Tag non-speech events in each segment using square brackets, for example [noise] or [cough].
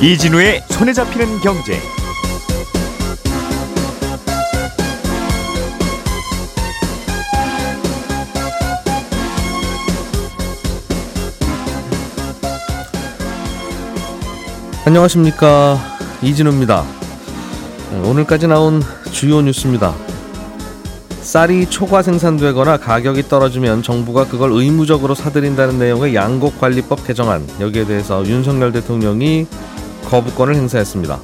이진우의 손에 잡히는 경제. 안녕하십니까 이진우입니다. 오늘까지 나온 주요 뉴스입니다. 쌀이 초과 생산되거나 가격이 떨어지면 정부가 그걸 의무적으로 사들인다는 내용의 양곡관리법 개정안 여기에 대해서 윤석열 대통령이 거부권을 행사했습니다.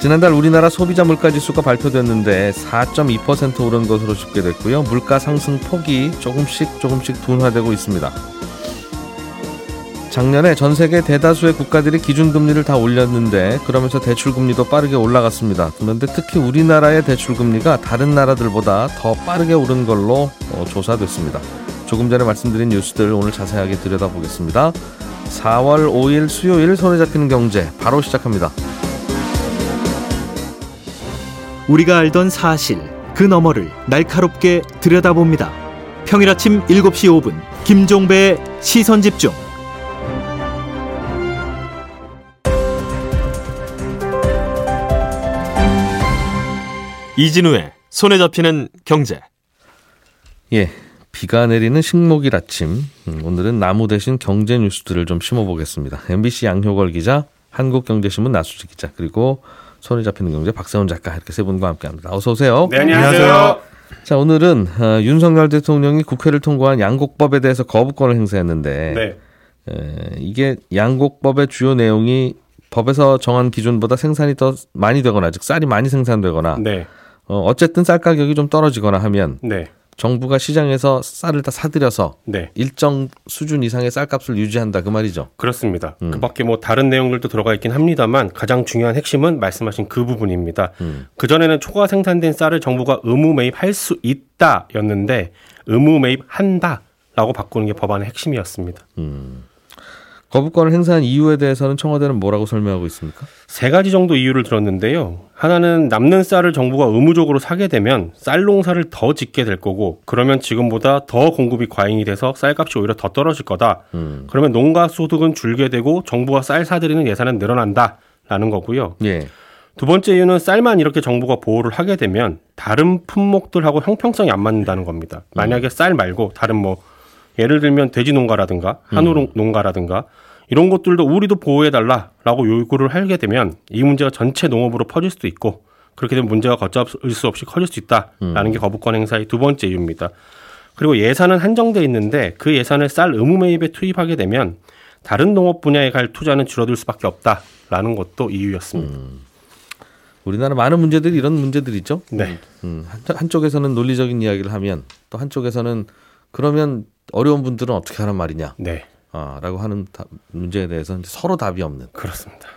지난달 우리나라 소비자 물가지수가 발표됐는데 4.2% 오른 것으로 집계됐고요. 물가 상승 폭이 조금씩 조금씩 둔화되고 있습니다. 작년에 전 세계 대다수의 국가들이 기준금리를 다 올렸는데 그러면서 대출금리도 빠르게 올라갔습니다. 그런데 특히 우리나라의 대출금리가 다른 나라들보다 더 빠르게 오른 걸로 어, 조사됐습니다. 조금 전에 말씀드린 뉴스들 오늘 자세하게 들여다보겠습니다. 4월 5일 수요일 손에 잡히는 경제 바로 시작합니다. 우리가 알던 사실 그 너머를 날카롭게 들여다봅니다. 평일 아침 7시 5분 김종배의 시선 집중. 이진우의 손에 잡히는 경제. 예, 비가 내리는 식목일 아침. 음, 오늘은 나무 대신 경제 뉴스들을 좀 심어보겠습니다. MBC 양효걸 기자, 한국경제신문 나수지 기자, 그리고 손에 잡히는 경제 박세훈 작가 이렇게 세 분과 함께합니다. 어서 오세요. 네, 안녕하세요. 자, 오늘은 어, 윤석열 대통령이 국회를 통과한 양곡법에 대해서 거부권을 행사했는데 네. 에, 이게 양곡법의 주요 내용이 법에서 정한 기준보다 생산이 더 많이 되거나 즉 쌀이 많이 생산되거나 네. 어, 어쨌든 쌀 가격이 좀 떨어지거나 하면 네. 정부가 시장에서 쌀을 다 사들여서 네. 일정 수준 이상의 쌀값을 유지한다 그 말이죠. 그렇습니다. 음. 그 밖에 뭐 다른 내용들도 들어가 있긴 합니다만 가장 중요한 핵심은 말씀하신 그 부분입니다. 음. 그 전에는 초과 생산된 쌀을 정부가 의무 매입할 수 있다였는데 의무 매입한다라고 바꾸는 게 법안의 핵심이었습니다. 거부권을 행사한 이유에 대해서는 청와대는 뭐라고 설명하고 있습니까? 세 가지 정도 이유를 들었는데요. 하나는 남는 쌀을 정부가 의무적으로 사게 되면 쌀 농사를 더 짓게 될 거고 그러면 지금보다 더 공급이 과잉이 돼서 쌀값이 오히려 더 떨어질 거다. 음. 그러면 농가 소득은 줄게 되고 정부가 쌀 사들이는 예산은 늘어난다라는 거고요. 예. 두 번째 이유는 쌀만 이렇게 정부가 보호를 하게 되면 다른 품목들하고 형평성이 안 맞는다는 겁니다. 만약에 쌀 말고 다른 뭐 예를 들면 돼지 농가라든가 한우 농가라든가 이런 것들도 우리도 보호해달라라고 요구를 하게 되면 이 문제가 전체 농업으로 퍼질 수도 있고 그렇게 되면 문제가 걷잡을 수 없이 커질 수 있다라는 게 거부권 행사의 두 번째 이유입니다. 그리고 예산은 한정돼 있는데 그 예산을 쌀 의무 매입에 투입하게 되면 다른 농업 분야에 갈 투자는 줄어들 수밖에 없다라는 것도 이유였습니다. 우리나라 많은 문제들이 이런 문제들이죠. 네. 음, 한, 한쪽에서는 논리적인 이야기를 하면 또 한쪽에서는 그러면 어려운 분들은 어떻게 하란 말이냐. 네. 아, 라고 하는 다- 문제에 대해서 이제 서로 답이 없는. 그렇습니다.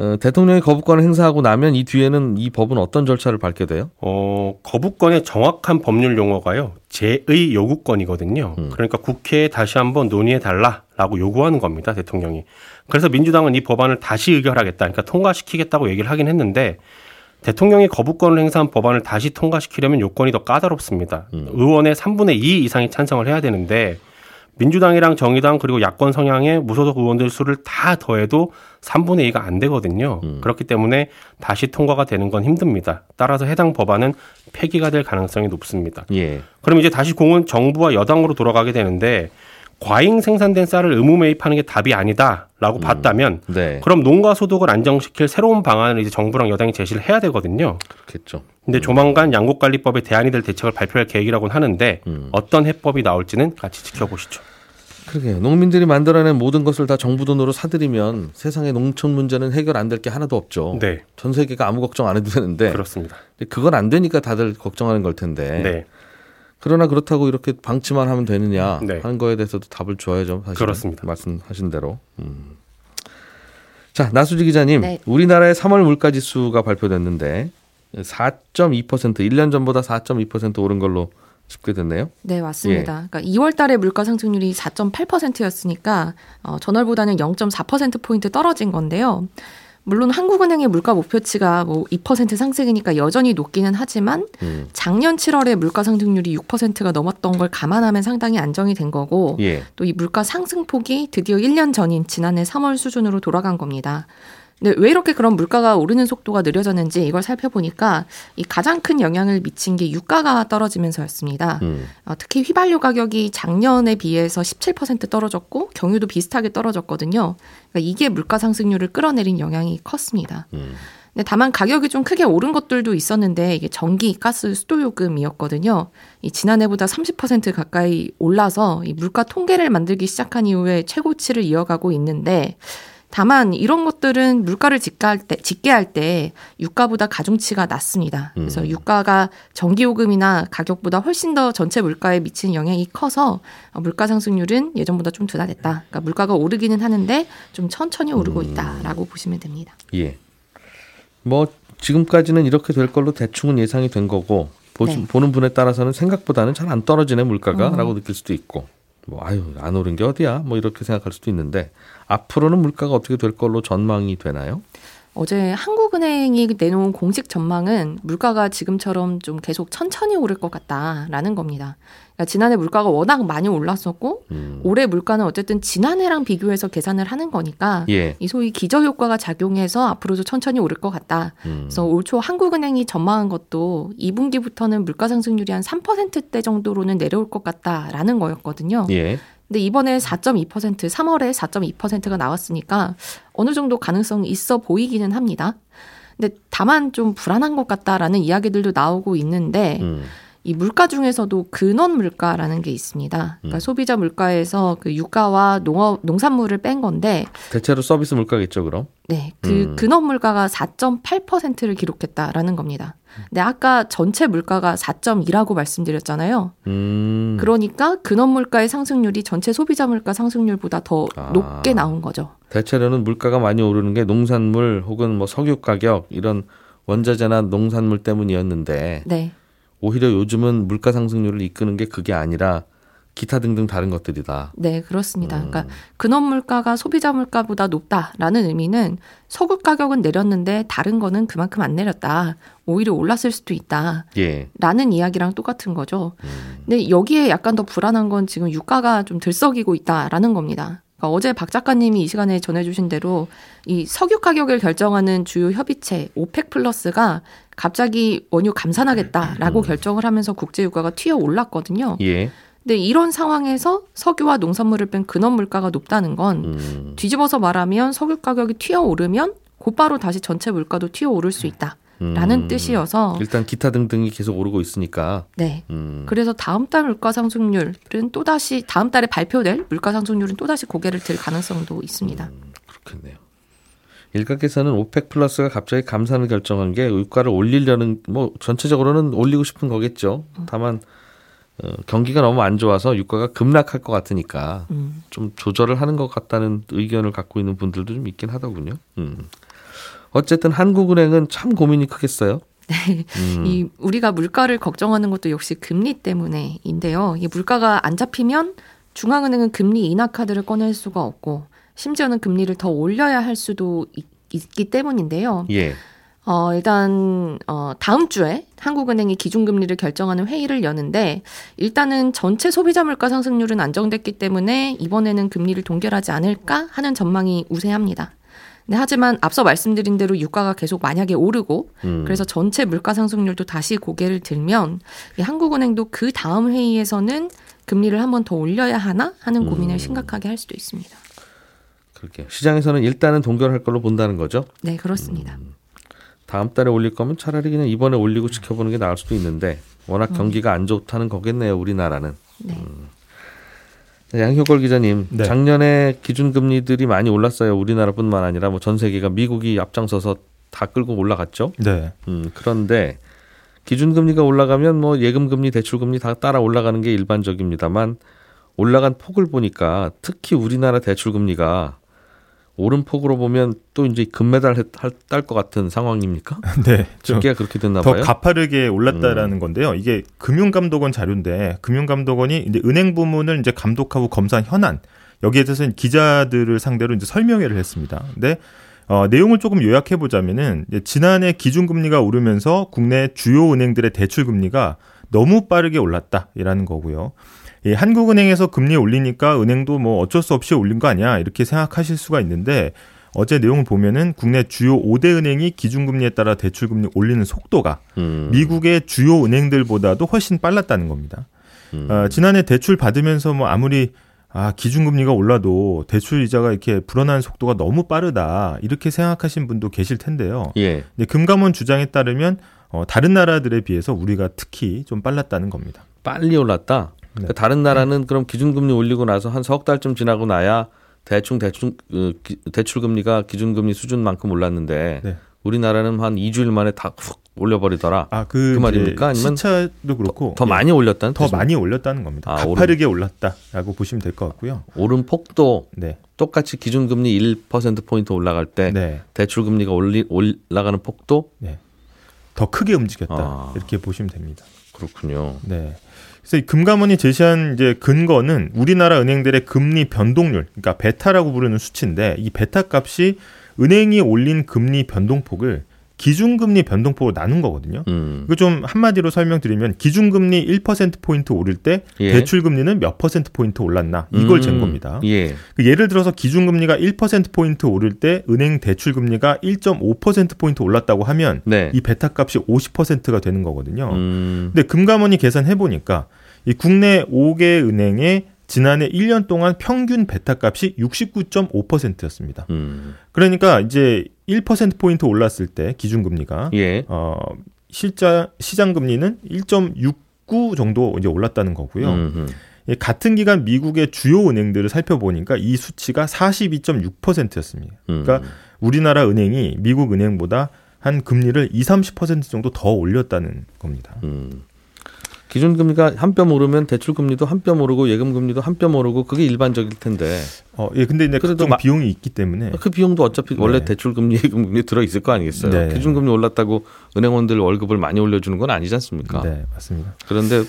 어, 대통령이 거부권을 행사하고 나면 이 뒤에는 이 법은 어떤 절차를 밟게 돼요? 어, 거부권의 정확한 법률 용어가요. 제의 요구권이거든요. 그러니까 국회에 다시 한번 논의해 달라라고 요구하는 겁니다. 대통령이. 그래서 민주당은 이 법안을 다시 의결하겠다. 그러니까 통과시키겠다고 얘기를 하긴 했는데 대통령이 거부권을 행사한 법안을 다시 통과시키려면 요건이 더 까다롭습니다. 의원의 3분의 2 이상이 찬성을 해야 되는데 민주당이랑 정의당 그리고 야권 성향의 무소속 의원들 수를 다 더해도 3분의 2가 안 되거든요. 그렇기 때문에 다시 통과가 되는 건 힘듭니다. 따라서 해당 법안은 폐기가 될 가능성이 높습니다. 예. 그럼 이제 다시 공은 정부와 여당으로 돌아가게 되는데 과잉 생산된 쌀을 의무 매입하는 게 답이 아니다라고 봤다면 네. 그럼 농가 소득을 안정시킬 새로운 방안을 이제 정부랑 여당이 제시를 해야 되거든요. 그렇겠죠. 근데 조만간 양곡관리법에 대안이 될 대책을 발표할 계획이라고는 하는데 어떤 해법이 나올지는 같이 지켜보시죠. 그러게 농민들이 만들어낸 모든 것을 다 정부 돈으로 사들이면 세상의 농촌 문제는 해결 안 될 게 하나도 없죠. 네, 전 세계가 아무 걱정 안 해도 되는데 그렇습니다. 그건 안 되니까 다들 걱정하는 걸 텐데. 네, 그러나 그렇다고 이렇게 방치만 하면 되느냐 네. 하는 거에 대해서도 답을 줘야죠. 사실 그렇습니다. 말씀하신 대로. 음. 자 나수지 기자님, 네. 우리나라의 3월 물가 지수가 발표됐는데 4.2% 1년 전보다 4.2% 오른 걸로 집계됐네요. 네, 맞습니다. 그러니까 2월 달에 물가 상승률이 4.8%였으니까 어, 전월보다는 0.4% 포인트 떨어진 건데요. 물론 한국은행의 물가 목표치가 뭐 2% 상승이니까 여전히 높기는 하지만 음. 작년 7월에 물가 상승률이 6%가 넘었던 걸 감안하면 상당히 안정이 된 거고 예. 또이 물가 상승폭이 드디어 1년 전인 지난해 3월 수준으로 돌아간 겁니다. 근데 왜 이렇게 그런 물가가 오르는 속도가 느려졌는지 이걸 살펴보니까 이 가장 큰 영향을 미친 게 유가가 떨어지면서였습니다. 음. 어, 특히 휘발유 가격이 작년에 비해서 17% 떨어졌고 경유도 비슷하게 떨어졌거든요. 그러니까 이게 물가 상승률을 끌어내린 영향이 컸습니다. 음. 근데 다만 가격이 좀 크게 오른 것들도 있었는데 이게 전기, 가스, 수도 요금이었거든요. 이 지난해보다 30% 가까이 올라서 이 물가 통계를 만들기 시작한 이후에 최고치를 이어가고 있는데 다만 이런 것들은 물가를 집계할 때, 집계할 때 유가보다 가중치가 낮습니다. 그래서 음. 유가가 전기요금이나 가격보다 훨씬 더 전체 물가에 미치는 영향이 커서 물가 상승률은 예전보다 좀 둔화됐다. 그러니까 물가가 오르기는 하는데 좀 천천히 오르고 음. 있다라고 음. 보시면 됩니다. 예. 뭐 지금까지는 이렇게 될 걸로 대충은 예상이 된 거고 보, 네. 보는 분에 따라서는 생각보다는 잘 안 떨어지네 물가가라고 음. 느낄 수도 있고 뭐 아유 안 오른 게 어디야 뭐 이렇게 생각할 수도 있는데 앞으로는 물가가 어떻게 될 걸로 전망이 되나요? 어제 한국은행이 내놓은 공식 전망은 물가가 지금처럼 좀 계속 천천히 오를 것 같다라는 겁니다. 그러니까 지난해 물가가 워낙 많이 올랐었고 음. 올해 물가는 어쨌든 지난해랑 비교해서 계산을 하는 거니까 예. 이 소위 기저 효과가 작용해서 앞으로도 천천히 오를 것 같다. 음. 그래서 올 초 한국은행이 전망한 것도 2분기부터는 물가 상승률이 한 3%대 정도로는 내려올 것 같다라는 거였거든요. 예. 근데 이번에 4.2% 3월에 4.2%가 나왔으니까 어느 정도 가능성이 있어 보이기는 합니다. 근데 다만 좀 불안한 것 같다라는 이야기들도 나오고 있는데 음. 이 물가 중에서도 근원 물가라는 게 있습니다. 그러니까 음. 소비자 물가에서 그 유가와 농업 농산물을 뺀 건데 대체로 서비스 물가겠죠, 그럼? 네, 그 음. 근원 물가가 4.8%를 기록했다라는 겁니다. 근데 아까 전체 물가가 4.2라고 말씀드렸잖아요. 음. 그러니까 근원 물가의 상승률이 전체 소비자 물가 상승률보다 더 아. 높게 나온 거죠. 대체로는 물가가 많이 오르는 게 농산물 혹은 뭐 석유 가격 이런 원자재나 농산물 때문이었는데 네. 오히려 요즘은 물가 상승률을 이끄는 게 그게 아니라 기타 등등 다른 것들이다. 네, 그렇습니다. 음. 그러니까 근원 물가가 소비자 물가보다 높다라는 의미는 소국 가격은 내렸는데 다른 거는 그만큼 안 내렸다. 오히려 올랐을 수도 있다. 예. 라는 이야기랑 똑같은 거죠. 음. 근데 여기에 약간 더 불안한 건 지금 유가가 좀 들썩이고 있다라는 겁니다. 그러니까 어제 박 작가님이 이 시간에 전해주신 대로 이 석유 가격을 결정하는 주요 협의체 오펙 플러스가 갑자기 원유 감산하겠다라고 음. 결정을 하면서 국제 유가가 튀어 올랐거든요. 예. 근데 이런 상황에서 석유와 농산물을 뺀 근원 물가가 높다는 건 음. 뒤집어서 말하면 석유 가격이 튀어 오르면 곧바로 다시 전체 물가도 튀어 오를 수 있다. 라는 음. 뜻이어서 일단 기타 등등이 계속 오르고 있으니까 네 음. 그래서 다음 달 물가 상승률은 또 다시 다음 달에 발표될 물가 상승률은 또 다시 고개를 들 가능성도 있습니다. 음, 그렇겠네요. 일각에서는 오펙 플러스가 갑자기 감산을 결정한 게 유가를 올리려는 뭐 전체적으로는 올리고 싶은 거겠죠. 음. 다만 어, 경기가 너무 안 좋아서 유가가 급락할 것 같으니까 음. 좀 조절을 하는 것 같다는 의견을 갖고 있는 분들도 좀 있긴 하더군요. 음. 어쨌든 한국은행은 참 고민이 크겠어요. [laughs] 네. 음. 이 우리가 물가를 걱정하는 것도 역시 금리 때문에인데요. 이 물가가 안 잡히면 중앙은행은 금리 인하 카드를 꺼낼 수가 없고 심지어는 금리를 더 올려야 할 수도 있, 기 때문인데요. 예. 어, 일단, 어, 다음 주에 한국은행이 기준금리를 결정하는 회의를 여는데, 일단은 전체 소비자 물가 상승률은 안정됐기 때문에 이번에는 금리를 동결하지 않을까 하는 전망이 우세합니다. 네, 하지만 앞서 말씀드린 대로 유가가 계속 만약에 오르고, 음. 그래서 전체 물가 상승률도 다시 고개를 들면, 한국은행도 그 다음 회의에서는 금리를 한번 더 올려야 하나 하는 고민을 음. 심각하게 할 수도 있습니다. 그렇게 시장에서는 일단은 동결할 걸로 본다는 거죠. 네, 그렇습니다. 음, 다음 달에 올릴 거면 차라리 그냥 이번에 올리고 지켜보는 게 나을 수도 있는데 워낙 음. 경기가 안 좋다는 거겠네요, 우리나라는. 네. 음. 양효걸 기자님, 네. 작년에 기준금리들이 많이 올랐어요. 우리나라뿐만 아니라 뭐 전 세계가 미국이 앞장서서 다 끌고 올라갔죠. 네. 음, 그런데 기준금리가 올라가면 뭐 예금금리, 대출금리 다 따라 올라가는 게 일반적입니다만 올라간 폭을 보니까 특히 우리나라 대출금리가 오른 폭으로 보면 또 이제 금메달 딸 것 같은 상황입니까? [laughs] 네. 집계가 그렇게 됐나 더 봐요. 더 가파르게 올랐다라는 음. 건데요. 이게 금융감독원 자료인데 금융감독원이 이제 은행 부문을 이제 감독하고 검사한 현안 여기에 대해서 기자들을 상대로 이제 설명회를 했습니다. 근데 어, 내용을 조금 요약해 보자면은 지난해 기준금리가 오르면서 국내 주요 은행들의 대출 금리가 너무 빠르게 올랐다라는 거고요. 예, 한국은행에서 금리 올리니까 은행도 뭐 어쩔 수 없이 올린 거 아니야 이렇게 생각하실 수가 있는데 어제 내용을 보면은 국내 주요 5대 은행이 기준금리에 따라 대출금리 올리는 속도가 음. 미국의 주요 은행들보다도 훨씬 빨랐다는 겁니다. 음. 어, 지난해 대출 받으면서 뭐 아무리 아, 기준금리가 올라도 대출 이자가 이렇게 불어나는 속도가 너무 빠르다. 이렇게 생각하신 분도 계실 텐데요. 예. 근데 금감원 주장에 따르면 어, 다른 나라들에 비해서 우리가 특히 좀 빨랐다는 겁니다. 빨리 올랐다? 네. 그러니까 다른 나라는 그럼 기준금리 올리고 나서 한 석 달쯤 지나고 나야 대충 대충 그, 대출 금리가 기준 금리 수준만큼 올랐는데 네. 우리나라는 한 2주일 만에 다 훅 올려버리더라. 아, 그, 그 말입니까? 아니면 시차도 그렇고 더, 더 많이 올렸다는 더 뜻입니까? 많이 올렸다는 겁니다. 아, 가파르게 오른... 올랐다라고 보시면 될 것 같고요. 오른 폭도 네. 똑같이 기준 금리 1% 포인트 올라갈 때 네. 대출 금리가 올리, 올라가는 폭도 네. 더 크게 움직였다 아. 이렇게 보시면 됩니다. 그렇군요. 네. 그래서 금감원이 제시한 이제 근거는 우리나라 은행들의 금리 변동률, 그러니까 베타라고 부르는 수치인데 이 베타 값이 은행이 올린 금리 변동폭을 기준금리 변동폭으로 나눈 거거든요. 음. 이거 좀 한마디로 설명드리면 기준금리 1%포인트 오를 때 예. 대출금리는 몇 퍼센트포인트 올랐나 이걸 음. 잰 겁니다. 예. 그 예를 들어서 기준금리가 1%포인트 오를 때 은행 대출금리가 1.5%포인트 올랐다고 하면 네. 이 베타 값이 50%가 되는 거거든요. 음. 근데 금감원이 계산해보니까 이 국내 5개 은행의 지난해 1년 동안 평균 베타 값이 69.5%였습니다. 음. 그러니까 이제 1%포인트 올랐을 때 기준금리가 예. 어, 실자 시장 금리는 1.69 정도 이제 올랐다는 거고요. 음흠. 예, 같은 기간 미국의 주요 은행들을 살펴보니까 이 수치가 42.6%였습니다. 그러니까 음. 우리나라 은행이 미국 은행보다 한 금리를 20, 30% 정도 더 올렸다는 겁니다. 음. 기준 금리가 한 뼘 오르면 대출 금리도 한 뼘 오르고 예금 금리도 한 뼘 오르고 그게 일반적일 텐데. 어, 예, 근데 이제 그래도 비용이 있기 때문에 그 비용도 어차피 네. 원래 대출 금리, [laughs] 예금 금리 들어 있을 거 아니겠어요. 네. 기준 금리 올랐다고 은행원들 월급을 많이 올려 주는 건 아니지 않습니까? 네, 맞습니다. 그런데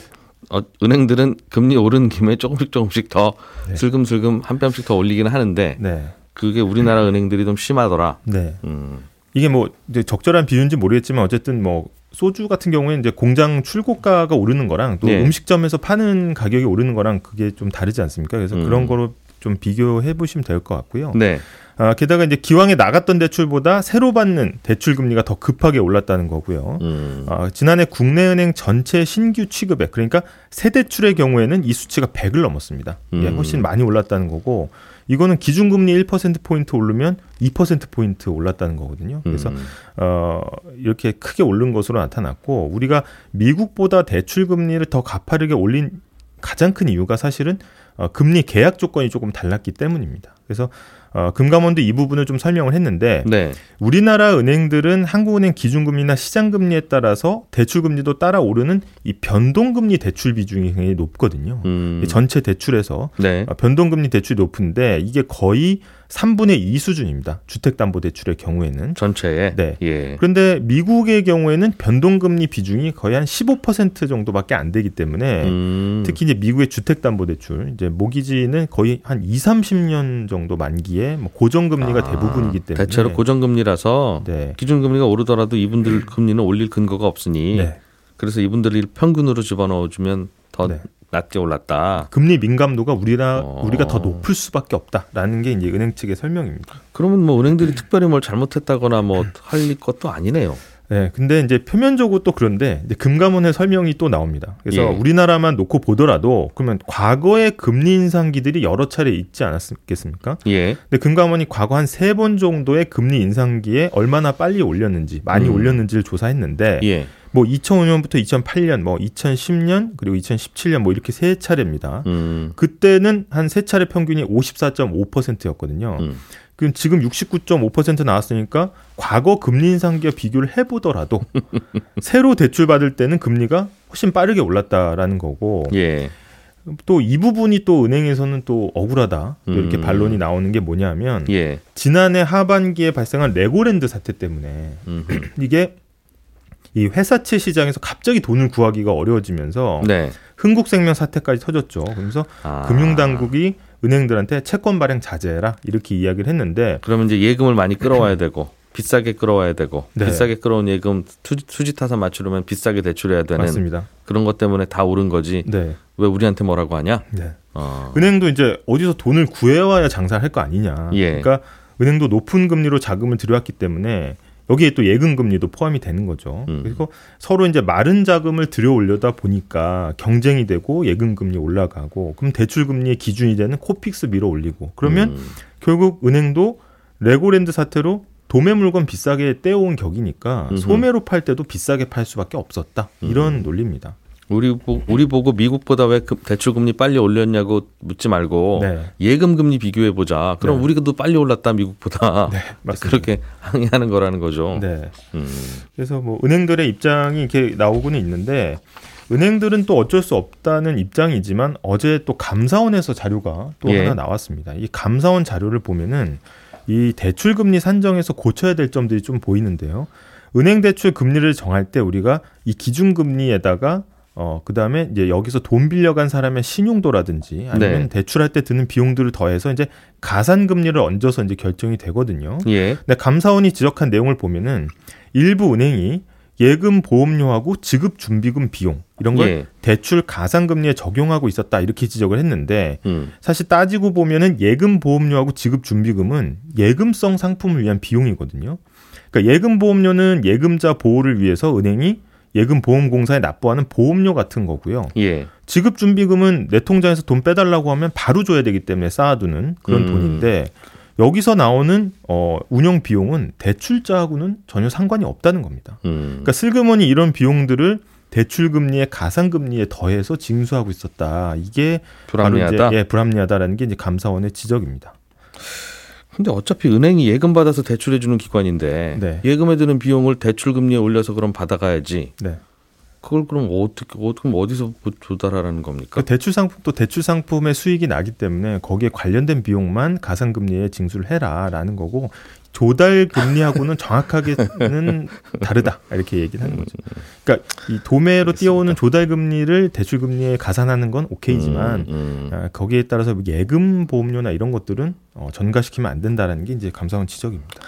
어, 은행들은 금리 오른 김에 조금씩 조금씩 더 네. 슬금슬금 한 뼘씩 더 올리기는 하는데 네. 그게 우리나라 은행들이 좀 심하더라. 네. 음. 이게 뭐 이제 적절한 비유인지 모르겠지만 어쨌든 뭐 소주 같은 경우에는 이제 공장 출고가가 오르는 거랑 또 네. 음식점에서 파는 가격이 오르는 거랑 그게 좀 다르지 않습니까? 그래서 음. 그런 거로 좀 비교해 보시면 될 것 같고요. 네. 아, 게다가 이제 기왕에 나갔던 대출보다 새로 받는 대출 금리가 더 급하게 올랐다는 거고요. 음. 아, 지난해 국내은행 전체 신규 취급액 그러니까 새 대출의 경우에는 이 수치가 100을 넘었습니다. 이게 음. 훨씬 많이 올랐다는 거고 이거는 기준금리 1%포인트 오르면 2%포인트 올랐다는 거거든요. 그래서, 음. 어, 이렇게 크게 오른 것으로 나타났고, 우리가 미국보다 대출금리를 더 가파르게 올린 가장 큰 이유가 사실은 어, 금리 계약 조건이 조금 달랐기 때문입니다. 그래서 어, 금감원도 이 부분을 좀 설명을 했는데 네. 우리나라 은행들은 한국은행 기준금리나 시장금리에 따라서 대출금리도 따라 오르는 이 변동금리 대출 비중이 굉장히 높거든요. 음. 전체 대출에서 네. 어, 변동금리 대출이 높은데 이게 거의 3분의 2 수준입니다. 주택담보대출의 경우에는 전체에. 네. 예. 그런데 미국의 경우에는 변동금리 비중이 거의 한 15% 정도밖에 안 되기 때문에 음. 특히 이제 미국의 주택담보대출 이제 모기지는 거의 한 2, 30년 정도 만기에 뭐 고정금리가 아, 대부분이기 때문에 대체로 고정금리라서 네. 기준금리가 오르더라도 이분들 [clears throat] 금리는 올릴 근거가 없으니 네. 그래서 이분들이 평균으로 집어넣어주면 더 네. 낮게 올랐다. 금리 민감도가 우리나 어. 우리가 더 높을 수밖에 없다라는 게 이제 은행 측의 설명입니다. 그러면 뭐 은행들이 특별히 뭘 잘못했다거나 뭐 할 것도 아니네요. 네, 근데 이제 표면적으로 또 그런데 금감원의 설명이 또 나옵니다. 그래서 예. 우리나라만 놓고 보더라도 그러면 과거의 금리 인상기들이 여러 차례 있지 않았겠습니까? 예. 근데 금감원이 과거 한 세 번 정도의 금리 인상기에 얼마나 빨리 올렸는지 많이 음. 올렸는지를 조사했는데 예. 뭐 2005년부터 2008년, 뭐 2010년 그리고 2017년 뭐 이렇게 세 차례입니다. 음. 그때는 한 세 차례 평균이 54.5%였거든요. 음. 그럼 지금 69.5% 나왔으니까 과거 금리 인상 기와 비교를 해보더라도 [laughs] 새로 대출 받을 때는 금리가 훨씬 빠르게 올랐다라는 거고. 예. 또이 부분이 또 은행에서는 또 억울하다 이렇게 음. 반론이 나오는 게 뭐냐면 예. 지난해 하반기에 발생한 레고랜드 사태 때문에 이게 이 회사채 시장에서 갑자기 돈을 구하기가 어려워지면서 네. 흥국생명 사태까지 터졌죠. 그러면서 아. 금융당국이 은행들한테 채권 발행 자제해라 이렇게 이야기를 했는데 그러면 이제 예금을 많이 끌어와야 되고 비싸게 끌어와야 되고 네. 비싸게 끌어온 예금 수지 타산 맞추려면 비싸게 대출해야 되는 맞습니다. 그런 것 때문에 다 오른 거지. 네. 왜 우리한테 뭐라고 하냐? 네. 어. 은행도 이제 어디서 돈을 구해와야 장사를 할 거 아니냐. 예. 그러니까 은행도 높은 금리로 자금을 들여왔기 때문에 여기에 또 예금 금리도 포함이 되는 거죠. 음. 그리고 서로 이제 마른 자금을 들여오려다 보니까 경쟁이 되고 예금 금리 올라가고 그럼 대출 금리의 기준이 되는 코픽스 밀어 올리고 그러면 음. 결국 은행도 레고랜드 사태로 도매 물건 비싸게 떼어온 격이니까. 소매로 팔 때도 비싸게 팔 수밖에 없었다 이런 음. 논리입니다. 우리 우리 보고 미국보다 왜 대출 금리 빨리 올렸냐고 묻지 말고 네. 예금 금리 비교해 보자. 그럼 네. 우리도 빨리 올랐다 미국보다. 네, [laughs] 그렇게 항의하는 거라는 거죠. 네. 음. 그래서 뭐 은행들의 입장이 이렇게 나오고는 있는데 은행들은 또 어쩔 수 없다는 입장이지만 어제 또 감사원에서 자료가 또 예. 하나 나왔습니다. 이 감사원 자료를 보면은 이 대출 금리 산정에서 고쳐야 될 점들이 좀 보이는데요. 은행 대출 금리를 정할 때 우리가 이 기준 금리에다가 어, 그 다음에 이제 여기서 돈 빌려간 사람의 신용도라든지 아니면 네. 대출할 때 드는 비용들을 더해서 이제 가산금리를 얹어서 이제 결정이 되거든요. 예. 근데 감사원이 지적한 내용을 보면은 일부 은행이 예금 보험료하고 지급 준비금 비용 이런 걸 예. 대출 가산금리에 적용하고 있었다 이렇게 지적을 했는데 음. 사실 따지고 보면은 예금 보험료하고 지급 준비금은 예금성 상품을 위한 비용이거든요. 그러니까 예금 보험료는 예금자 보호를 위해서 은행이 예금보험공사에 납부하는 보험료 같은 거고요. 예. 지급준비금은 내 통장에서 돈 빼달라고 하면 바로 줘야 되기 때문에 쌓아두는 그런 음. 돈인데 여기서 나오는 어, 운영 비용은 대출자하고는 전혀 상관이 없다는 겁니다. 음. 그러니까 슬그머니 이런 비용들을 대출 금리에 가상 금리에 더해서 징수하고 있었다. 이게 불합리하다. 바로 이제 예, 불합리하다라는 게 이제 감사원의 지적입니다. 근데 어차피 은행이 예금 받아서 대출해 주는 기관인데 네. 예금에 드는 비용을 대출 금리에 올려서 그럼 받아가야지. 네. 그걸 그럼 어떻게 어떻게 어디서 조달하라는 겁니까? 그 대출 상품도 대출 상품의 수익이 나기 때문에 거기에 관련된 비용만 가상 금리에 징수를 해라라는 거고 조달 금리하고는 [laughs] 정확하게는 다르다 이렇게 얘기를 하는 거죠. 그러니까 이 도매로 띄어오는 조달 금리를 대출 금리에 가산하는 건 오케이지만 음, 음. 아, 거기에 따라서 예금 보험료나 이런 것들은 어, 전가시키면 안 된다라는 게 이제 감사원 지적입니다.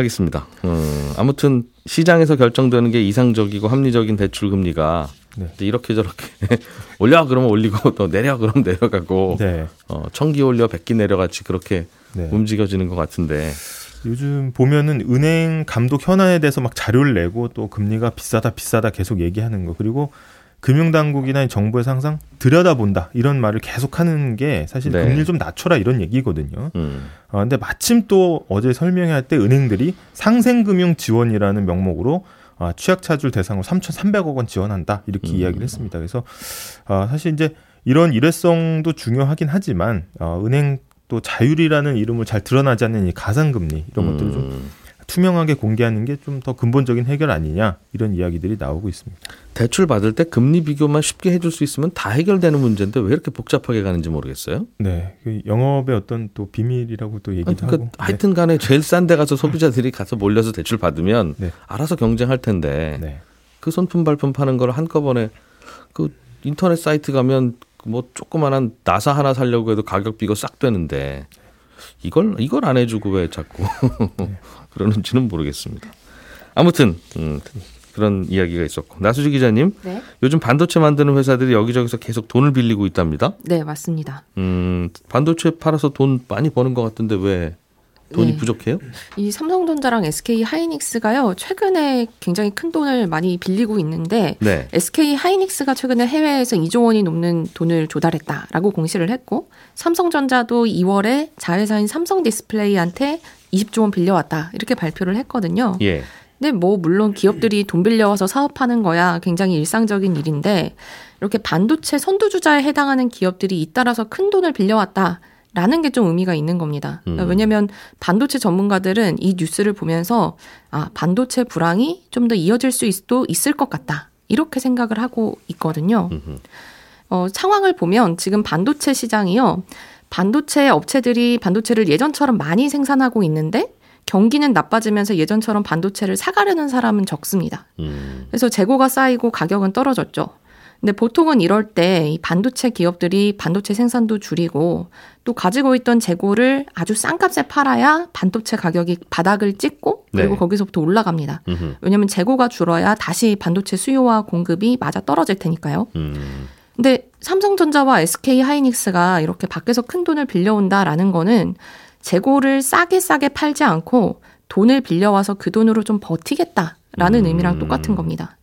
알겠습니다. 음, 아무튼 시장에서 결정되는 게 이상적이고 합리적인 대출 금리가 네. 이렇게 저렇게 [laughs] 올려 그러면 올리고 또 내려 그러면 내려가고 네. 어, 천기 올려 백기 내려같이 그렇게 네. 움직여지는 것 같은데 요즘 보면은 은행 감독 현안에 대해서 막 자료를 내고 또 금리가 비싸다 비싸다 계속 얘기하는 거 그리고 금융당국이나 정부에서 항상 들여다본다 이런 말을 계속하는 게 사실 네. 금리를 좀 낮춰라 이런 얘기거든요. 음. 어, 근데 마침 또 어제 설명할 때 은행들이 상생금융 지원이라는 명목으로 아, 취약차주를 대상으로 3,300억 원 지원한다 이렇게 음. 이야기를 했습니다. 그래서 아, 사실 이제 이런 일회성도 중요하긴 하지만 어, 은행 또 자율이라는 이름을 잘 드러나지 않는 이 가상금리 이런 음. 것들을 좀 투명하게 공개하는 게 좀 더 근본적인 해결 아니냐 이런 이야기들이 나오고 있습니다. 대출 받을 때 금리 비교만 쉽게 해줄 수 있으면 다 해결되는 문제인데 왜 이렇게 복잡하게 가는지 모르겠어요. 네, 그 영업의 어떤 또 비밀이라고 또 얘기도 그러니까 하고. 하여튼간에 네. 제일 싼 데 가서 소비자들이 가서 몰려서 대출 받으면 네. 알아서 경쟁할 텐데 네. 그 손품 발품 파는 걸 한꺼번에 그 인터넷 사이트 가면 뭐 조그만한 나사 하나 살려고 해도 가격 비교 싹 되는데 이걸 이걸 안 해주고 왜 자꾸 그러는지는 모르겠습니다. 아무튼 음, 그런 이야기가 있었고 나수지 기자님, 네? 요즘 반도체 만드는 회사들이 여기저기서 계속 돈을 빌리고 있답니다. 네, 맞습니다. 음, 반도체 팔아서 돈 많이 버는 것 같은데 왜 돈이 네. 부족해요? 이 삼성전자랑 SK 하이닉스가요 최근에 굉장히 큰 돈을 많이 빌리고 있는데 네. SK 하이닉스가 최근에 해외에서 2조 원이 넘는 돈을 조달했다라고 공시를 했고 삼성전자도 2월에 자회사인 삼성디스플레이한테 20조 원 빌려왔다 이렇게 발표를 했거든요. 예. 근데 뭐 물론 기업들이 돈 빌려와서 사업하는 거야 굉장히 일상적인 일인데 이렇게 반도체 선두주자에 해당하는 기업들이 잇따라서 큰 돈을 빌려왔다. 라는 게 좀 의미가 있는 겁니다. 그러니까 음. 왜냐하면 반도체 전문가들은 이 뉴스를 보면서 아 반도체 불황이 좀 더 이어질 수도 있을 것 같다 이렇게 생각을 하고 있거든요. 어, 상황을 보면 지금 반도체 시장이요 반도체 업체들이 반도체를 예전처럼 많이 생산하고 있는데 경기는 나빠지면서 예전처럼 반도체를 사가려는 사람은 적습니다. 음. 그래서 재고가 쌓이고 가격은 떨어졌죠. 근데 보통은 이럴 때 이 반도체 기업들이 반도체 생산도 줄이고 또 가지고 있던 재고를 아주 싼 값에 팔아야 반도체 가격이 바닥을 찍고 그리고 네. 거기서부터 올라갑니다. 음흠. 왜냐하면 재고가 줄어야 다시 반도체 수요와 공급이 맞아 떨어질 테니까요. 음. 근데 삼성전자와 SK 하이닉스가 이렇게 밖에서 큰 돈을 빌려온다라는 거는 재고를 싸게 싸게 팔지 않고 돈을 빌려와서 그 돈으로 좀 버티겠다라는 음. 의미랑 똑같은 겁니다.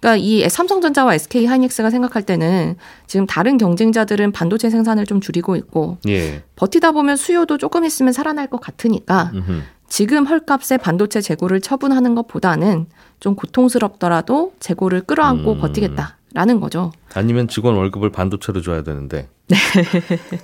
그러니까 이 삼성전자와 SK 하이닉스가 생각할 때는 지금 다른 경쟁자들은 반도체 생산을 좀 줄이고 있고 예. 버티다 보면 수요도 조금 있으면 살아날 것 같으니까 음흠. 지금 헐값에 반도체 재고를 처분하는 것보다는 좀 고통스럽더라도 재고를 끌어안고 음. 버티겠다 라는 거죠. 아니면 직원 월급을 반도체로 줘야 되는데 네.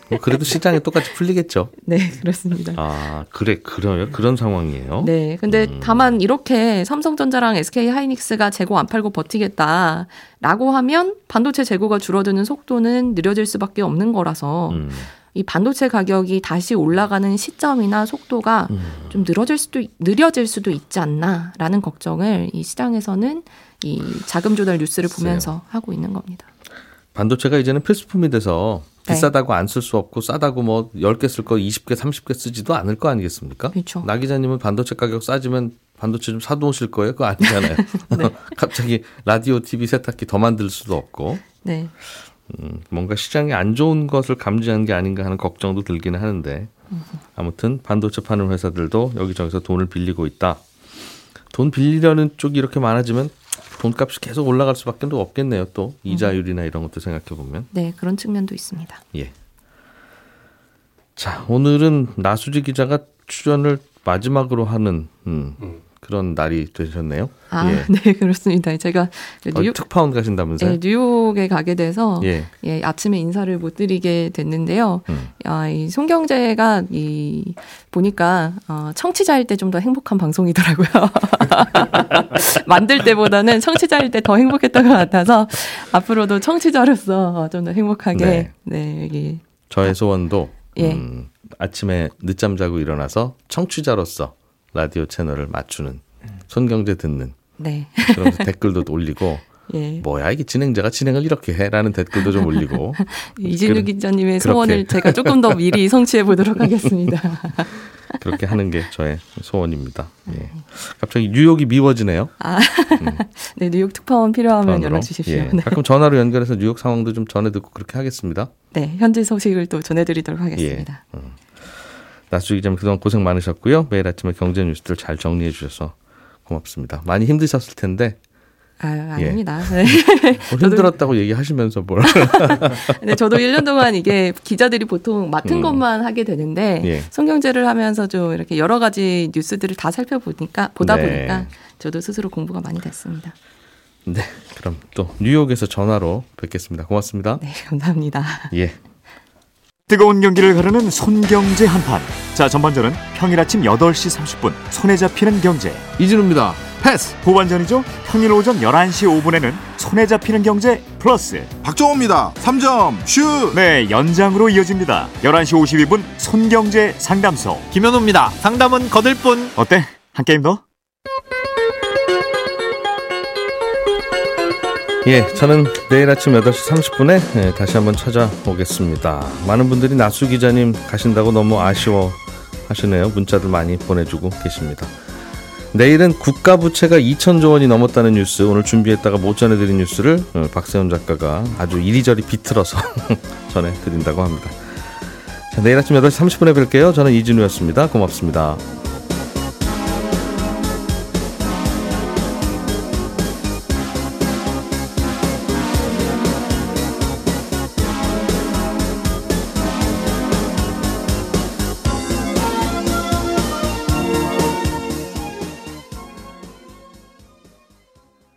뭐 그래도 시장에 똑같이 풀리겠죠. 네, 그렇습니다. 아, 그래, 그래요? 그런 상황이에요? 네. 근데 음. 다만 이렇게 삼성전자랑 SK 하이닉스가 재고 안 팔고 버티겠다라고 하면 반도체 재고가 줄어드는 속도는 느려질 수밖에 없는 거라서 음. 이 반도체 가격이 다시 올라가는 시점이나 속도가 음. 좀 늘어질 수도 느려질 수도 있지 않나라는 걱정을 이 시장에서는 이 자금 조달 뉴스를 보면서 하고 있는 겁니다. 반도체가 이제는 필수품이 돼서 네. 비싸다고 안 쓸 수 없고 싸다고 뭐 10개 쓸 거 20개, 30개 쓰지도 않을 거 아니겠습니까? 그렇죠. 나 기자님은 반도체 가격 싸지면 반도체 좀 사놓으실 거예요? 그거 아니잖아요. [laughs] 네. [laughs] 갑자기 라디오, TV, 세탁기 더 만들 수도 없고. 네. 음, 뭔가 시장에 안 좋은 것을 감지한 게 아닌가 하는 걱정도 들기는 하는데 아무튼 반도체 파는 회사들도 여기저기서 돈을 빌리고 있다. 돈 빌리려는 쪽이 이렇게 많아지면 돈값이 계속 올라갈 수밖에 없겠네요. 또 이자율이나 이런 것도 생각해 보면. 네, 그런 측면도 있습니다. 예. 자, 오늘은 나수지 기자가 출연을 마지막으로 하는 음, 음. 그런 날이 되셨네요. 아, 예. [laughs] 네, 그렇습니다. 제가 뉴욕 어, 특파원 가신다면서요? 네, 뉴욕에 가게 돼서 예. 예 아침에 인사를 못 드리게 됐는데요. 음. 아, 이 송경재가 이 보니까 어, 청취자일 때 좀 더 행복한 방송이더라고요. [laughs] 만들 때보다는 청취자일 때 더 행복했던 것 같아서 앞으로도 청취자로서 좀 더 행복하게 네, 네 여기 저의 소원도 예. 음, 아침에 늦잠 자고 일어나서 청취자로서 라디오 채널을 맞추는 손경제 듣는 네. 그런 [laughs] 댓글도 올리고 예. 뭐야 이게 진행자가 진행을 이렇게 해라는 댓글도 좀 올리고 [laughs] 이진우 기자님의 소원을 제가 조금 더 미리 [laughs] 성취해 보도록 하겠습니다. 그렇게 하는 게 저의 소원입니다. 예. 갑자기 뉴욕이 미워지네요. 아, 음. 네 뉴욕 특파원 필요하면 전화로. 연락 주십시오. 예. 네. 가끔 전화로 연결해서 뉴욕 상황도 좀 전해 듣고 그렇게 하겠습니다. 네 현지 소식을 또 전해드리도록 하겠습니다. 예. 음. 나수 기자님 그동안 고생 많으셨고요. 매일 아침에 경제 뉴스들 잘 정리해 주셔서 고맙습니다. 많이 힘드셨을 텐데. 아유, 아닙니다. 예. 네. [laughs] 뭐 힘들었다고 얘기하시면서 뭘. [laughs] 네, 저도 1년 동안 이게 기자들이 보통 맡은 음. 것만 하게 되는데 예. 성경제를 하면서 좀 이렇게 여러 가지 뉴스들을 다 살펴보니까 보다 네. 보니까 저도 스스로 공부가 많이 됐습니다. 네, 그럼 또 뉴욕에서 전화로 뵙겠습니다. 고맙습니다. 네, 감사합니다. 예. 뜨거운 경기를 가르는 손경제 한판. 자, 전반전은 평일 아침 8시 30분 손에 잡히는 경제. 이진우입니다. 패스. 후반전이죠. 평일 오전 11시 5분에는 손에 잡히는 경제 플러스. 박정호입니다. 3점 슛. 네, 연장으로 이어집니다. 11시 52분 손경제 상담소. 김현우입니다. 상담은 거들 뿐. 어때? 한 게임 더? 예, 저는 내일 아침 8시 30분에 예, 다시 한번 찾아오겠습니다. 많은 분들이 나수 기자님 가신다고 너무 아쉬워 하시네요. 문자들 많이 보내주고 계십니다. 내일은 국가 부채가 2천조 원이 넘었다는 뉴스 오늘 준비했다가 못 전해드린 뉴스를 어, 박세훈 작가가 아주 이리저리 비틀어서 [laughs] 전해드린다고 합니다. 자, 내일 아침 8시 30분에 뵐게요. 저는 이진우였습니다. 고맙습니다.